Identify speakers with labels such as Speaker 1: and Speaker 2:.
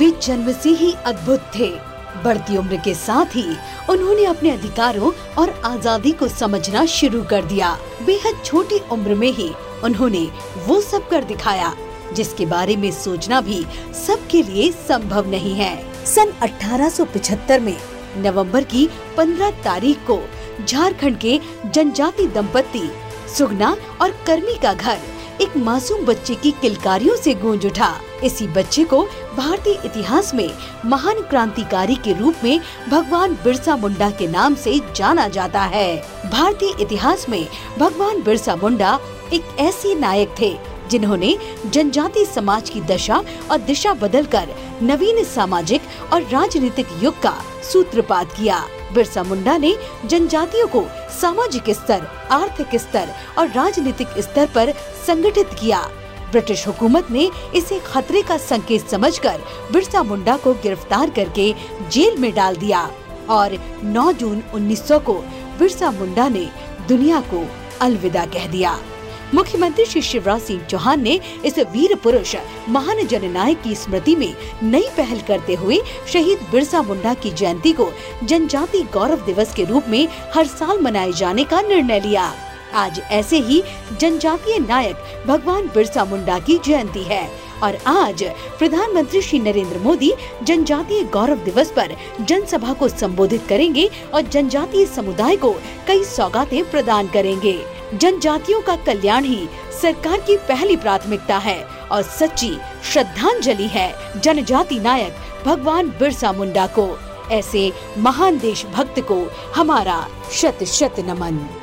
Speaker 1: वे जन्म से ही अद्भुत थे। बढ़ती उम्र के साथ ही उन्होंने अपने अधिकारों और आज़ादी को समझना शुरू कर दिया। बेहद छोटी उम्र में ही उन्होंने वो सब कर दिखाया, जिसके बारे में सोचना भी सबके लिए संभव नहीं है। सन 1875 में नवंबर की 15 तारीख को झारखंड के जनजाति दंपति सुगना और कर्मी का घर एक मासूम बच्चे की किलकारियों से गूंज उठा। इसी बच्चे को भारतीय इतिहास में महान क्रांतिकारी के रूप में भगवान बिरसा मुंडा के नाम से जाना जाता है। भारतीय इतिहास में भगवान बिरसा मुंडा एक ऐसे नायक थे, जिन्होंने जनजाति समाज की दशा और दिशा बदलकर नवीन सामाजिक और राजनीतिक युग का सूत्रपात किया। बिरसा मुंडा ने जनजातियों को सामाजिक स्तर, आर्थिक स्तर और राजनीतिक स्तर पर संगठित किया। ब्रिटिश हुकूमत ने इसे खतरे का संकेत समझकर बिरसा मुंडा को गिरफ़्तार करके जेल में डाल दिया और 9 जून 1900 को बिरसा मुंडा ने दुनिया को अलविदा कह दिया। मुख्यमंत्री श्री शिवराज सिंह चौहान ने इस वीर पुरुष, महान जननायक की स्मृति में नई पहल करते हुए शहीद बिरसा मुंडा की जयंती को जनजाति गौरव दिवस के रूप में हर साल मनाए जाने का निर्णय लिया। आज ऐसे ही जनजातीय नायक भगवान बिरसा मुंडा की जयंती है और आज प्रधानमंत्री श्री नरेंद्र मोदी जनजातीय गौरव दिवस पर जनसभा को संबोधित करेंगे और जनजातीय समुदाय को कई सौगातें प्रदान करेंगे। जनजातियों का कल्याण ही सरकार की पहली प्राथमिकता है और सच्ची श्रद्धांजलि है जनजाति नायक भगवान बिरसा मुंडा को। ऐसे महान देशभक्त को हमारा शत शत नमन।